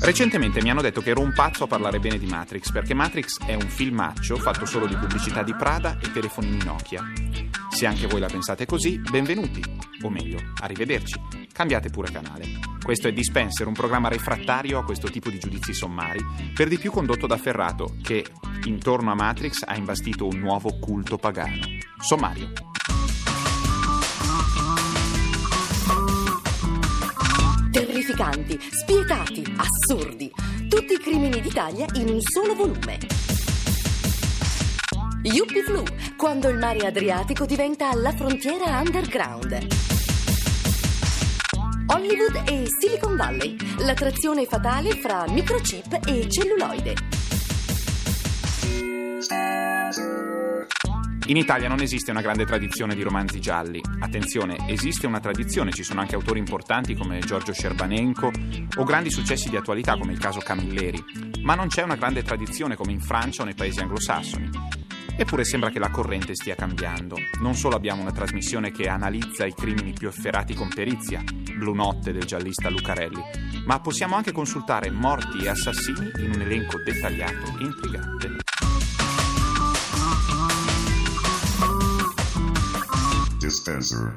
Recentemente mi hanno detto che ero un pazzo a parlare bene di Matrix, perché Matrix è un filmaccio fatto solo di pubblicità di Prada e telefonini Nokia. Se anche voi la pensate così, benvenuti. O meglio, arrivederci. Cambiate pure canale. Questo è Dispenser, un programma refrattario a questo tipo di giudizi sommari, per di più condotto da Ferrato, che intorno a Matrix ha imbastito un nuovo culto pagano. Sommario. Terrificanti, spietati, assurdi. Tutti i crimini d'Italia in un solo volume. Yuppie Flu, quando il mare Adriatico diventa la frontiera underground. Hollywood e Silicon Valley, l'attrazione fatale fra microchip e celluloide. In Italia non esiste una grande tradizione di romanzi gialli. Attenzione, esiste una tradizione, ci sono anche autori importanti come Giorgio Scerbanenko o grandi successi di attualità come il caso Camilleri, ma non c'è una grande tradizione come in Francia o nei paesi anglosassoni. Eppure sembra che la corrente stia cambiando. Non solo abbiamo una trasmissione che analizza i crimini più efferati con perizia, Blu Notte del giallista Lucarelli, ma possiamo anche consultare morti e assassini in un elenco dettagliato e intrigante. Dispenser.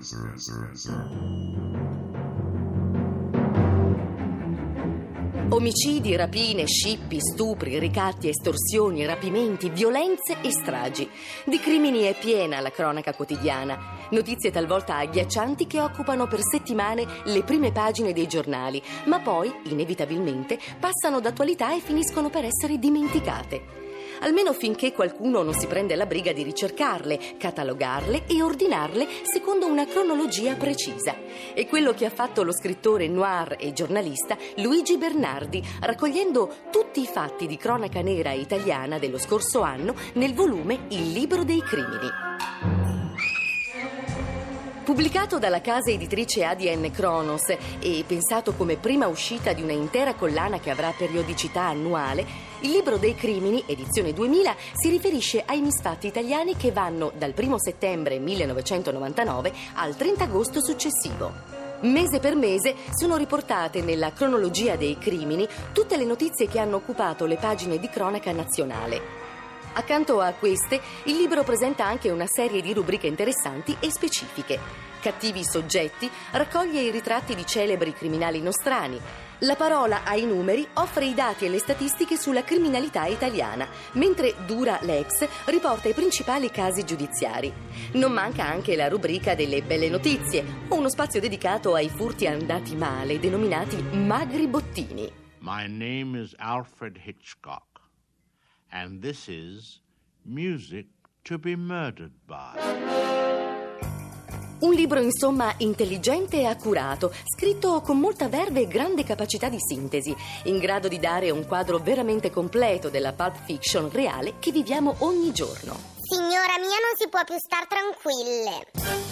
Omicidi, rapine, scippi, stupri, ricatti, estorsioni, rapimenti, violenze e stragi. Di crimini è piena la cronaca quotidiana. Notizie talvolta agghiaccianti che occupano per settimane le prime pagine dei giornali, ma poi, inevitabilmente, passano d'attualità e finiscono per essere dimenticate almeno finché qualcuno non si prende la briga di ricercarle, catalogarle e ordinarle secondo una cronologia precisa. È quello che ha fatto lo scrittore noir e giornalista Luigi Bernardi, raccogliendo tutti i fatti di cronaca nera italiana dello scorso anno nel volume Il libro dei crimini. Pubblicato dalla casa editrice ADN Kronos e pensato come prima uscita di una intera collana che avrà periodicità annuale, il libro dei crimini, edizione 2000, si riferisce ai misfatti italiani che vanno dal 1 settembre 1999 al 30 agosto successivo. Mese per mese sono riportate nella cronologia dei crimini tutte le notizie che hanno occupato le pagine di cronaca nazionale. Accanto a queste, il libro presenta anche una serie di rubriche interessanti e specifiche. Cattivi soggetti raccoglie i ritratti di celebri criminali nostrani. La parola ai numeri offre i dati e le statistiche sulla criminalità italiana, mentre Dura Lex riporta i principali casi giudiziari. Non manca anche la rubrica delle belle notizie, uno spazio dedicato ai furti andati male, denominati magri bottini. My name is Alfred Hitchcock. And this is Music to be Murdered by. Un libro insomma intelligente e accurato, scritto con molta verve e grande capacità di sintesi, in grado di dare un quadro veramente completo della pulp fiction reale che viviamo ogni giorno. Signora mia, non si può più star tranquille.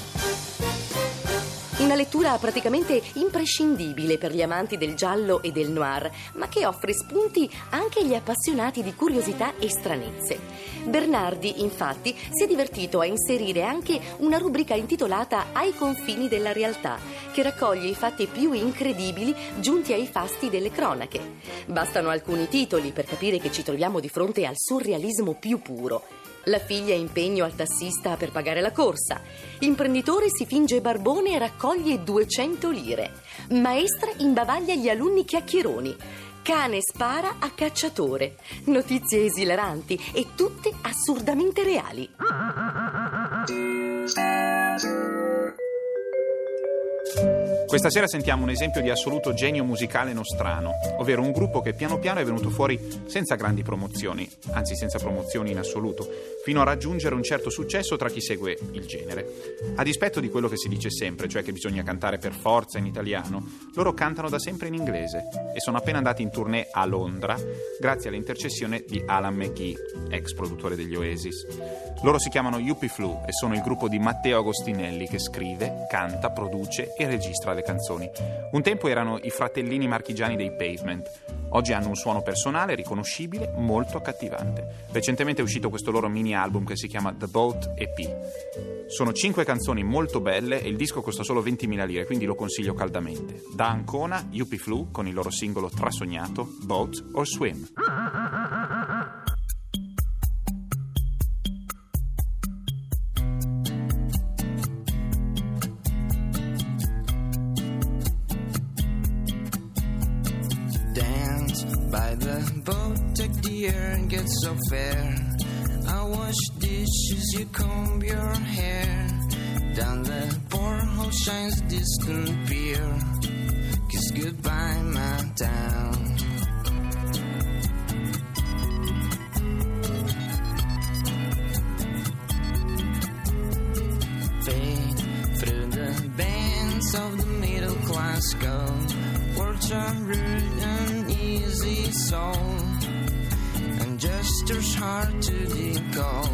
Una lettura praticamente imprescindibile per gli amanti del giallo e del noir, ma che offre spunti anche agli appassionati di curiosità e stranezze. Bernardi, infatti, si è divertito a inserire anche una rubrica intitolata Ai confini della realtà, che raccoglie i fatti più incredibili giunti ai fasti delle cronache. Bastano alcuni titoli per capire che ci troviamo di fronte al surrealismo più puro. La figlia impegno al tassista per pagare la corsa. Imprenditore si finge barbone e raccoglie 200 lire. Maestra imbavaglia gli alunni chiacchieroni. Cane spara a cacciatore. Notizie esilaranti e tutte assurdamente reali. Questa sera sentiamo un esempio di assoluto genio musicale nostrano, ovvero un gruppo che piano piano è venuto fuori senza grandi promozioni, anzi senza promozioni in assoluto, fino a raggiungere un certo successo tra chi segue il genere. A dispetto di quello che si dice sempre, cioè che bisogna cantare per forza in italiano, loro cantano da sempre in inglese e sono appena andati in tournée a Londra grazie all'intercessione di Alan McGee, ex produttore degli Oasis. Loro si chiamano Yuppie Flu e sono il gruppo di Matteo Agostinelli che scrive, canta, produce e registra le canzoni. Un tempo erano i fratellini marchigiani dei Pavement. Oggi hanno un suono personale, riconoscibile, molto accattivante. Recentemente è uscito questo loro mini album che si chiama The Boat EP. Sono cinque canzoni molto belle e il disco costa solo 20.000 lire, quindi lo consiglio caldamente. Da Ancona, Yuppie Flu con il loro singolo trasognato Boat or Swim. By the boat, take the air and get so fair. I wash dishes, you comb your hair. Down the porthole shines distant pier. Kiss goodbye, my town. Fade through the bands of the middle class go. Words are rude easy soul, and gestures hard to decode,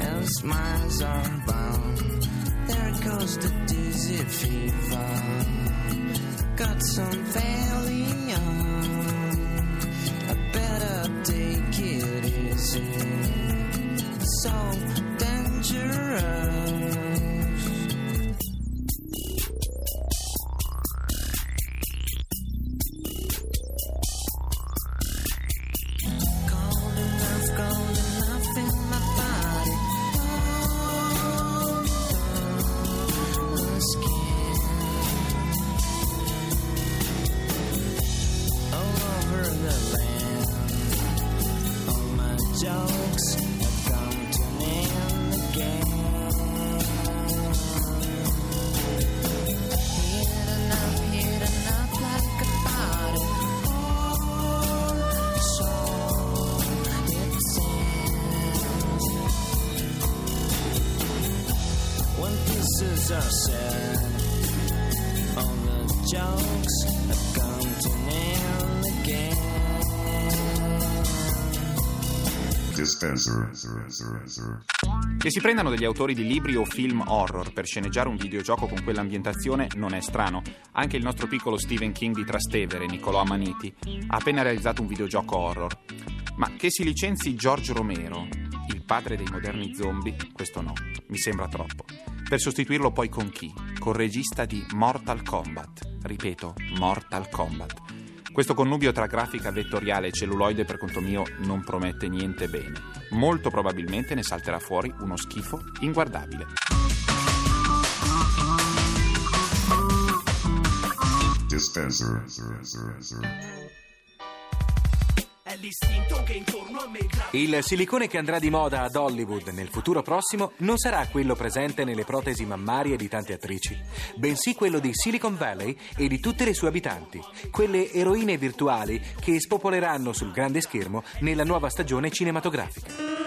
and smiles are bound. There goes the dizzy fever. Got some Valium. Che si prendano degli autori di libri o film horror per sceneggiare un videogioco con quell'ambientazione non è strano. Anche il nostro piccolo Stephen King di Trastevere, Niccolò Amaniti, ha appena realizzato un videogioco horror. Ma che si licenzi George Romero, il padre dei moderni zombie, questo no, mi sembra troppo. Per sostituirlo poi con chi? Col regista di Mortal Kombat. Ripeto, Mortal Kombat. Questo connubio tra grafica vettoriale e celluloide per conto mio non promette niente bene. Molto probabilmente ne salterà fuori uno schifo inguardabile. Dispenser. Il silicone che andrà di moda ad Hollywood nel futuro prossimo non sarà quello presente nelle protesi mammarie di tante attrici, bensì quello di Silicon Valley e di tutte le sue abitanti, quelle eroine virtuali che spopoleranno sul grande schermo nella nuova stagione cinematografica.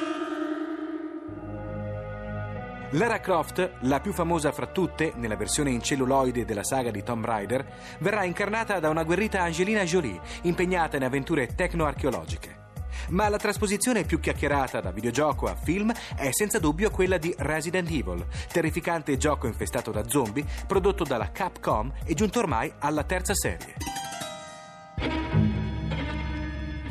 Lara Croft, la più famosa fra tutte nella versione in celluloide della saga di Tomb Raider, verrà incarnata da una guerrita Angelina Jolie, impegnata in avventure tecno-archeologiche. Ma la trasposizione più chiacchierata da videogioco a film è senza dubbio quella di Resident Evil, terrificante gioco infestato da zombie, prodotto dalla Capcom e giunto ormai alla terza serie.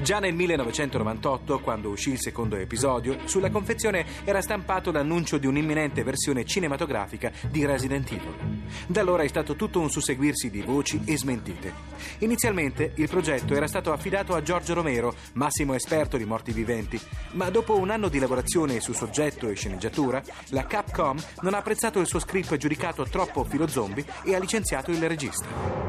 Già nel 1998, quando uscì il secondo episodio, sulla confezione era stampato l'annuncio di un'imminente versione cinematografica di Resident Evil. Da allora è stato tutto un susseguirsi di voci e smentite. Inizialmente il progetto era stato affidato a Giorgio Romero, massimo esperto di morti viventi, ma dopo un anno di lavorazione su soggetto e sceneggiatura, la Capcom non ha apprezzato il suo script giudicato troppo filo zombie e ha licenziato il regista.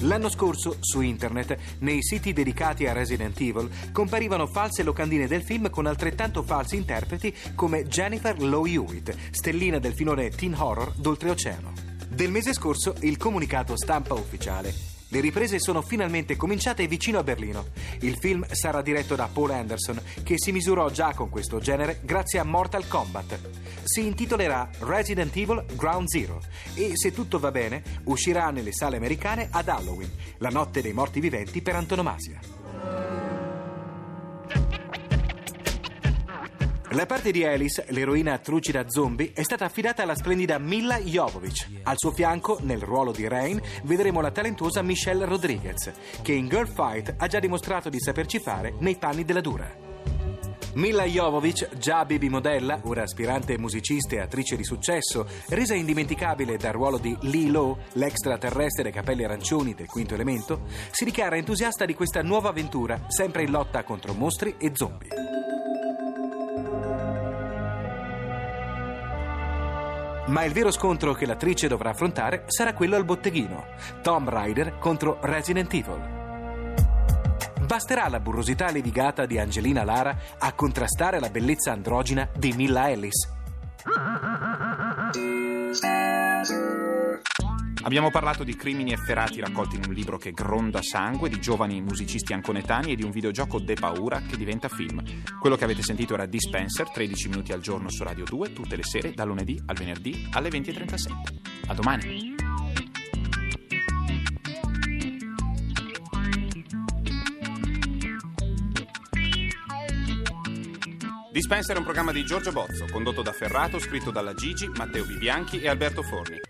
L'anno scorso su internet, nei siti dedicati a Resident Evil, comparivano false locandine del film con altrettanto falsi interpreti come Jennifer Lowe Hewitt, stellina del filone teen horror d'oltreoceano. Del mese scorso il comunicato stampa ufficiale. Le riprese sono finalmente cominciate vicino a Berlino. Il film sarà diretto da Paul Anderson, che si misurò già con questo genere grazie a Mortal Kombat. Si intitolerà Resident Evil Ground Zero e, se tutto va bene, uscirà nelle sale americane ad Halloween, la notte dei morti viventi per antonomasia. La parte di Alice, l'eroina trucida zombie, è stata affidata alla splendida Mila Jovovich. Al suo fianco, nel ruolo di Rain, vedremo la talentuosa Michelle Rodriguez, che in Girl Fight ha già dimostrato di saperci fare nei panni della dura. Mila Jovovich, già baby modella, ora aspirante musicista e attrice di successo, resa indimenticabile dal ruolo di Lee Lo, l'extraterrestre dai capelli arancioni del quinto elemento, si dichiara entusiasta di questa nuova avventura, sempre in lotta contro mostri e zombie. Ma il vero scontro che l'attrice dovrà affrontare sarà quello al botteghino: Tom Rider contro Resident Evil. Basterà la burrosità levigata di Angelina Lara a contrastare la bellezza androgina di Milla Ellis. Abbiamo parlato di crimini efferati raccolti in un libro che gronda sangue, di giovani musicisti anconetani e di un videogioco de paura che diventa film. Quello che avete sentito era Dispenser, 13 minuti al giorno su Radio 2, tutte le sere, dal lunedì al venerdì alle 20.37. A domani! Dispenser è un programma di Giorgio Bozzo, condotto da Ferrato, scritto dalla Gigi, Matteo Bibianchi e Alberto Forni.